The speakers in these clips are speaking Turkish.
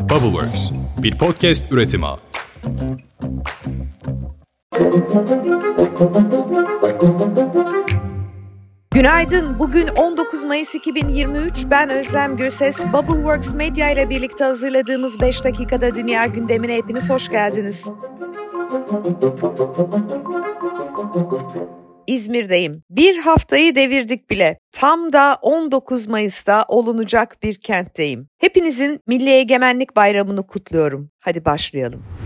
Bubbleworks, bir podcast üretimi. Günaydın. Bugün 19 Mayıs 2023. Ben Özlem Gürses. Bubbleworks Medya ile birlikte hazırladığımız 5 dakikada dünya gündemine hepiniz hoş geldiniz. İzmir'deyim. Bir haftayı devirdik bile. Tam da 19 Mayıs'ta olunacak bir kentteyim. Hepinizin Milli Egemenlik Bayramı'nı kutluyorum. Hadi başlayalım.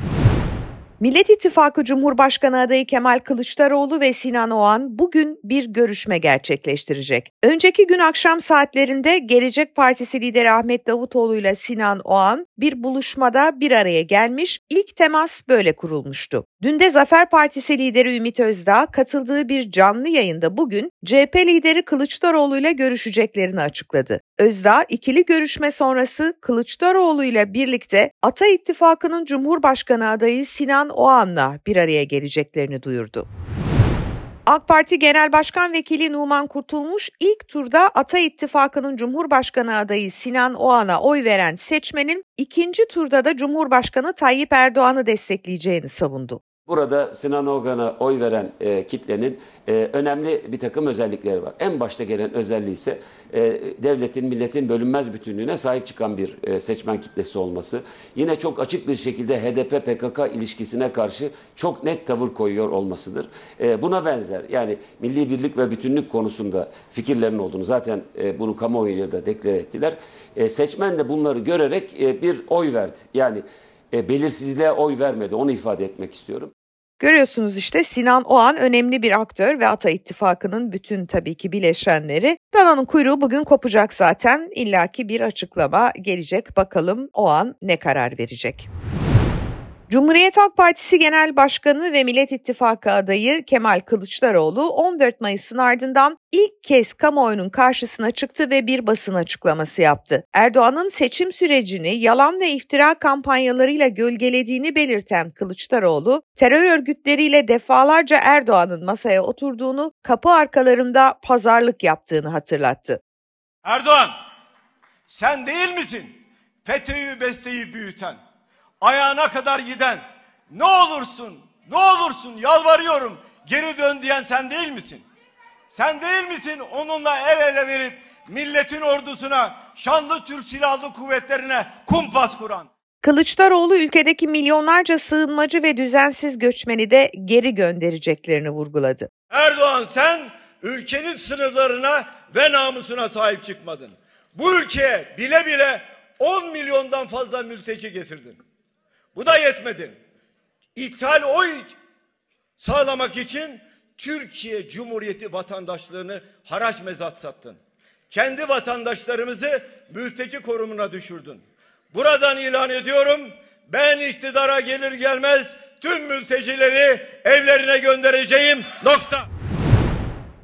Millet İttifakı Cumhurbaşkanı adayı Kemal Kılıçdaroğlu ve Sinan Oğan bugün bir görüşme gerçekleştirecek. Önceki gün akşam saatlerinde Gelecek Partisi lideri Ahmet Davutoğlu ile Sinan Oğan bir buluşmada bir araya gelmiş, ilk temas böyle kurulmuştu. Dün de Zafer Partisi lideri Ümit Özdağ katıldığı bir canlı yayında bugün CHP lideri Kılıçdaroğlu ile görüşeceklerini açıkladı. Özdağ ikili görüşme sonrası Kılıçdaroğlu ile birlikte Ata İttifakı'nın Cumhurbaşkanı adayı Sinan Oğan'la bir araya geleceklerini duyurdu. AK Parti Genel Başkan Vekili Numan Kurtulmuş ilk turda Ata İttifakı'nın Cumhurbaşkanı adayı Sinan Oğan'a oy veren seçmenin ikinci turda da Cumhurbaşkanı Tayyip Erdoğan'ı destekleyeceğini savundu. Burada Sinan Ogan'a oy veren e, kitlenin e, önemli bir takım özellikleri var. En başta gelen özelliği ise e, devletin, milletin bölünmez bütünlüğüne sahip çıkan bir e, seçmen kitlesi olması. Yine çok açık bir şekilde HDP-PKK ilişkisine karşı çok net tavır koyuyor olmasıdır. E, buna benzer yani milli birlik ve bütünlük konusunda fikirlerin olduğunu zaten e, bunu kamuoyuyla da deklar ettiler. E, seçmen de bunları görerek e, bir oy verdi. Yani e, belirsizliğe oy vermedi. Onu ifade etmek istiyorum. Görüyorsunuz işte Sinan Oğan önemli bir aktör ve Ata İttifakı'nın bütün tabii ki bileşenleri. Dana'nın kuyruğu bugün kopacak zaten. İllaki bir açıklama gelecek. Bakalım Oğan ne karar verecek. Cumhuriyet Halk Partisi Genel Başkanı ve Millet İttifakı adayı Kemal Kılıçdaroğlu 14 Mayıs'ın ardından ilk kez kamuoyunun karşısına çıktı ve bir basın açıklaması yaptı. Erdoğan'ın seçim sürecini yalan ve iftira kampanyalarıyla gölgelediğini belirten Kılıçdaroğlu, terör örgütleriyle defalarca Erdoğan'ın masaya oturduğunu, kapı arkalarında pazarlık yaptığını hatırlattı. Erdoğan, sen değil misin FETÖ'yü besleyip büyüten? Ayağına kadar giden ne olursun ne olursun yalvarıyorum geri dön diyen sen değil misin? Sen değil misin onunla el ele verip milletin ordusuna şanlı Türk Silahlı Kuvvetlerine kumpas kuran? Kılıçdaroğlu ülkedeki milyonlarca sığınmacı ve düzensiz göçmeni de geri göndereceklerini vurguladı. Erdoğan sen ülkenin sınırlarına ve namusuna sahip çıkmadın. Bu ülkeye bile bile 10 milyondan fazla mülteci getirdin. Bu da yetmedi. İthal oy sağlamak için Türkiye Cumhuriyeti vatandaşlığını haraç mezat sattın. Kendi vatandaşlarımızı mülteci korumuna düşürdün. Buradan ilan ediyorum. Ben iktidara gelir gelmez tüm mültecileri evlerine göndereceğim. Nokta.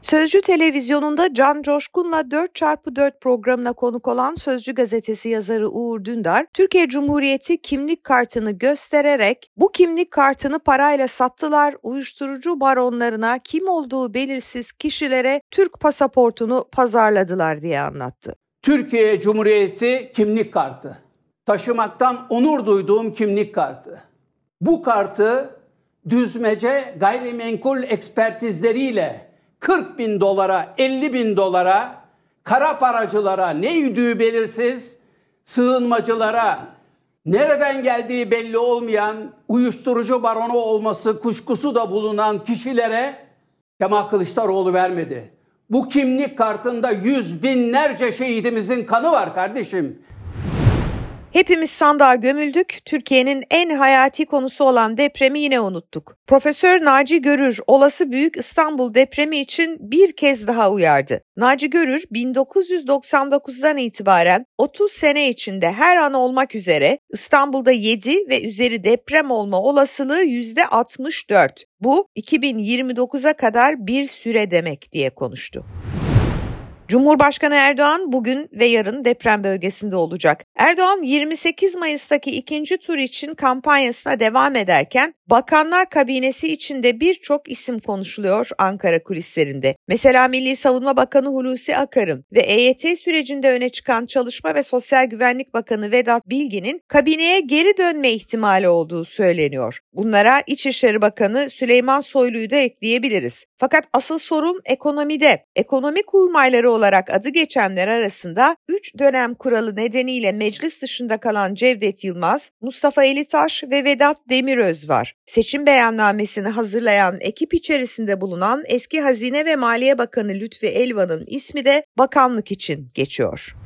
Sözcü televizyonunda Can Coşkun'la 4x4 programına konuk olan Sözcü gazetesi yazarı Uğur Dündar, Türkiye Cumhuriyeti kimlik kartını göstererek bu kimlik kartını parayla sattılar, uyuşturucu baronlarına kim olduğu belirsiz kişilere Türk pasaportunu pazarladılar diye anlattı. Türkiye Cumhuriyeti kimlik kartı. Taşımaktan onur duyduğum kimlik kartı. Bu kartı düzmece gayrimenkul ekspertizleriyle 40 bin dolara, 50 bin dolara, kara paracılara, ne yüdüğü belirsiz, sığınmacılara, nereden geldiği belli olmayan, uyuşturucu baronu olması kuşkusu da bulunan kişilere Kemal Kılıçdaroğlu vermedi. Bu kimlik kartında yüz binlerce şehidimizin kanı var kardeşim. Hepimiz sandığa gömüldük, Türkiye'nin en hayati konusu olan depremi yine unuttuk. Profesör Naci Görür olası büyük İstanbul depremi için bir kez daha uyardı. Naci Görür 1999'dan itibaren 30 sene içinde her an olmak üzere İstanbul'da 7 ve üzeri deprem olma olasılığı %64. Bu 2029'a kadar bir süre demek diye konuştu. Cumhurbaşkanı Erdoğan bugün ve yarın deprem bölgesinde olacak. Erdoğan 28 Mayıs'taki ikinci tur için kampanyasına devam ederken Bakanlar kabinesi içinde birçok isim konuşuluyor Ankara kulislerinde. Mesela Milli Savunma Bakanı Hulusi Akar'ın ve EYT sürecinde öne çıkan Çalışma ve Sosyal Güvenlik Bakanı Vedat Bilgin'in kabineye geri dönme ihtimali olduğu söyleniyor. Bunlara İçişleri Bakanı Süleyman Soylu'yu da ekleyebiliriz. Fakat asıl sorun ekonomide. Ekonomi kurmayları olarak adı geçenler arasında 3 dönem kuralı nedeniyle meclis dışında kalan Cevdet Yılmaz, Mustafa Elitaş ve Vedat Demiröz var. Seçim beyannamesini hazırlayan ekip içerisinde bulunan eski Hazine ve Maliye Bakanı Lütfi Elvan'ın ismi de bakanlık için geçiyor.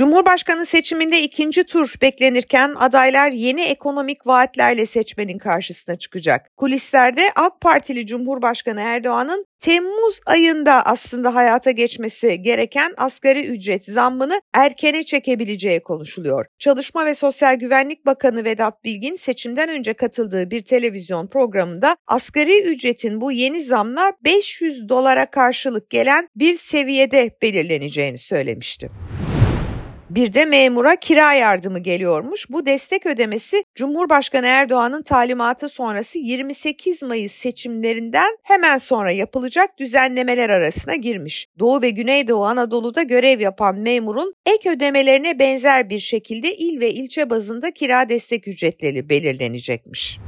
Cumhurbaşkanı seçiminde ikinci tur beklenirken adaylar yeni ekonomik vaatlerle seçmenin karşısına çıkacak. Kulislerde AK Partili Cumhurbaşkanı Erdoğan'ın Temmuz ayında aslında hayata geçmesi gereken asgari ücret zammını erkene çekebileceği konuşuluyor. Çalışma ve Sosyal Güvenlik Bakanı Vedat Bilgin seçimden önce katıldığı bir televizyon programında asgari ücretin bu yeni zamla 500 dolara karşılık gelen bir seviyede belirleneceğini söylemişti. Bir de memura kira yardımı geliyormuş. Bu destek ödemesi Cumhurbaşkanı Erdoğan'ın talimatı sonrası 28 Mayıs seçimlerinden hemen sonra yapılacak düzenlemeler arasına girmiş. Doğu ve Güneydoğu Anadolu'da görev yapan memurun ek ödemelerine benzer bir şekilde il ve ilçe bazında kira destek ücretleri belirlenecekmiş.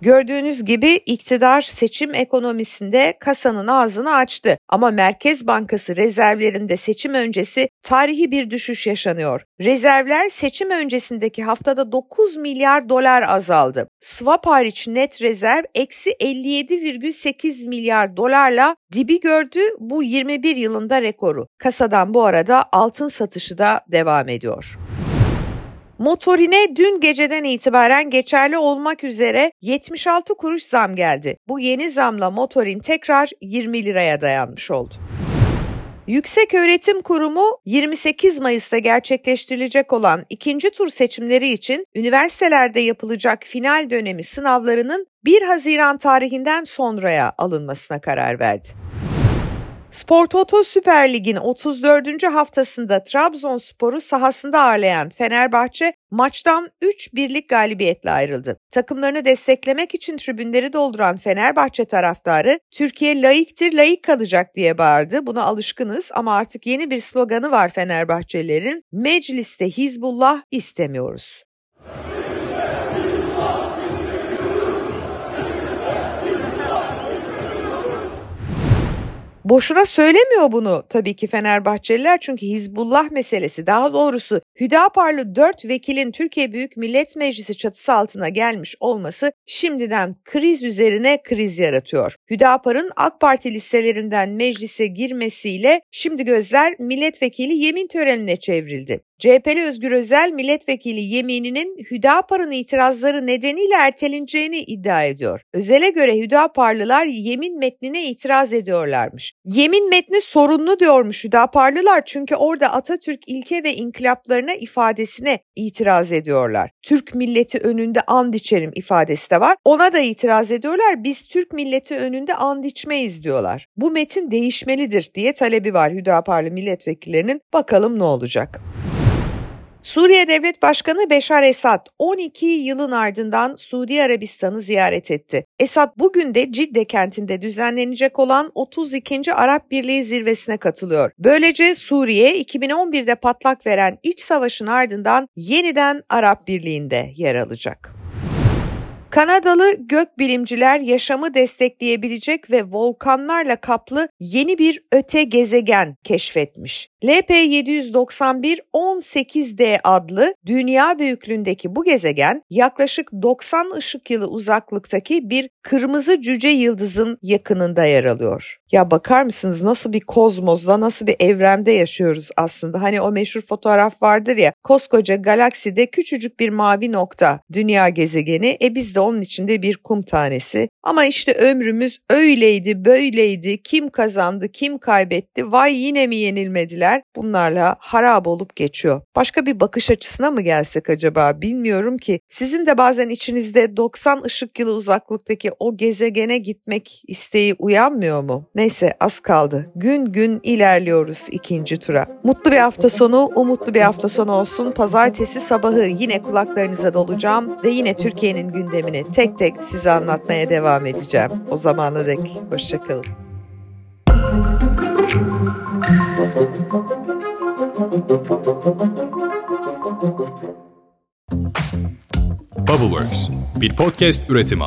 Gördüğünüz gibi iktidar seçim ekonomisinde kasanın ağzını açtı ama Merkez Bankası rezervlerinde seçim öncesi tarihi bir düşüş yaşanıyor. Rezervler seçim öncesindeki haftada 9 milyar dolar azaldı. Swap hariç net rezerv eksi 57,8 milyar dolarla dibi gördü bu 21 yılında rekoru. Kasadan bu arada altın satışı da devam ediyor. Motorine dün geceden itibaren geçerli olmak üzere 76 kuruş zam geldi. Bu yeni zamla motorin tekrar 20 liraya dayanmış oldu. Yüksek Öğretim Kurumu 28 Mayıs'ta gerçekleştirilecek olan ikinci tur seçimleri için üniversitelerde yapılacak final dönemi sınavlarının 1 Haziran tarihinden sonraya alınmasına karar verdi. Spor Toto Süper Lig'in 34. haftasında Trabzonspor'u sahasında ağırlayan Fenerbahçe maçtan 3 birlik galibiyetle ayrıldı. Takımlarını desteklemek için tribünleri dolduran Fenerbahçe taraftarı Türkiye layıktır layık kalacak diye bağırdı. Buna alışkınız ama artık yeni bir sloganı var Fenerbahçelilerin. Mecliste Hizbullah istemiyoruz. Boşuna söylemiyor bunu tabii ki Fenerbahçeliler çünkü Hizbullah meselesi daha doğrusu Hüdaparlı 4 vekilin Türkiye Büyük Millet Meclisi çatısı altına gelmiş olması şimdiden kriz üzerine kriz yaratıyor. Hüdapar'ın AK Parti listelerinden meclise girmesiyle şimdi gözler milletvekili yemin törenine çevrildi. CHP'li Özgür Özel milletvekili yemininin Hüdapar'ın itirazları nedeniyle erteleneceğini iddia ediyor. Özel'e göre Hüdaparlılar yemin metnine itiraz ediyorlarmış. Yemin metni sorunlu diyormuş Hüdaparlılar çünkü orada Atatürk ilke ve inkılaplarına ifadesine itiraz ediyorlar. Türk milleti önünde and içerim ifadesi de var. Ona da itiraz ediyorlar. Biz Türk milleti önünde and içmeyiz diyorlar. Bu metin değişmelidir diye talebi var Hüdaparlı milletvekillerinin. Bakalım ne olacak. Suriye Devlet Başkanı Beşar Esad 12 yılın ardından Suudi Arabistan'ı ziyaret etti. Esad bugün de Cidde kentinde düzenlenecek olan 32. Arap Birliği zirvesine katılıyor. Böylece Suriye 2011'de patlak veren iç savaşın ardından yeniden Arap Birliği'nde yer alacak. Kanadalı gökbilimciler yaşamı destekleyebilecek ve volkanlarla kaplı yeni bir öte gezegen keşfetmiş. LP791 18D adlı dünya büyüklüğündeki bu gezegen yaklaşık 90 ışık yılı uzaklıktaki bir kırmızı cüce yıldızın yakınında yer alıyor. Ya bakar mısınız nasıl bir kozmozda, nasıl bir evrende yaşıyoruz aslında. Hani o meşhur fotoğraf vardır ya, koskoca galakside küçücük bir mavi nokta, dünya gezegeni. E biz de onun içinde bir kum tanesi. Ama işte ömrümüz öyleydi, böyleydi. Kim kazandı, kim kaybetti? Vay yine mi yenilmediler? Bunlarla harap olup geçiyor. Başka bir bakış açısına mı gelsek acaba? Bilmiyorum ki. Sizin de bazen içinizde 90 ışık yılı uzaklıktaki o gezegene gitmek isteği uyanmıyor mu? Neyse az kaldı. Gün gün ilerliyoruz ikinci tura. Mutlu bir hafta sonu, umutlu bir hafta sonu olsun. Pazartesi sabahı yine kulaklarınıza dolacağım ve yine Türkiye'nin gündemi dönemini tek tek size anlatmaya devam edeceğim. O zamana dek hoşçakalın. Bubbleworks bir podcast üretimi.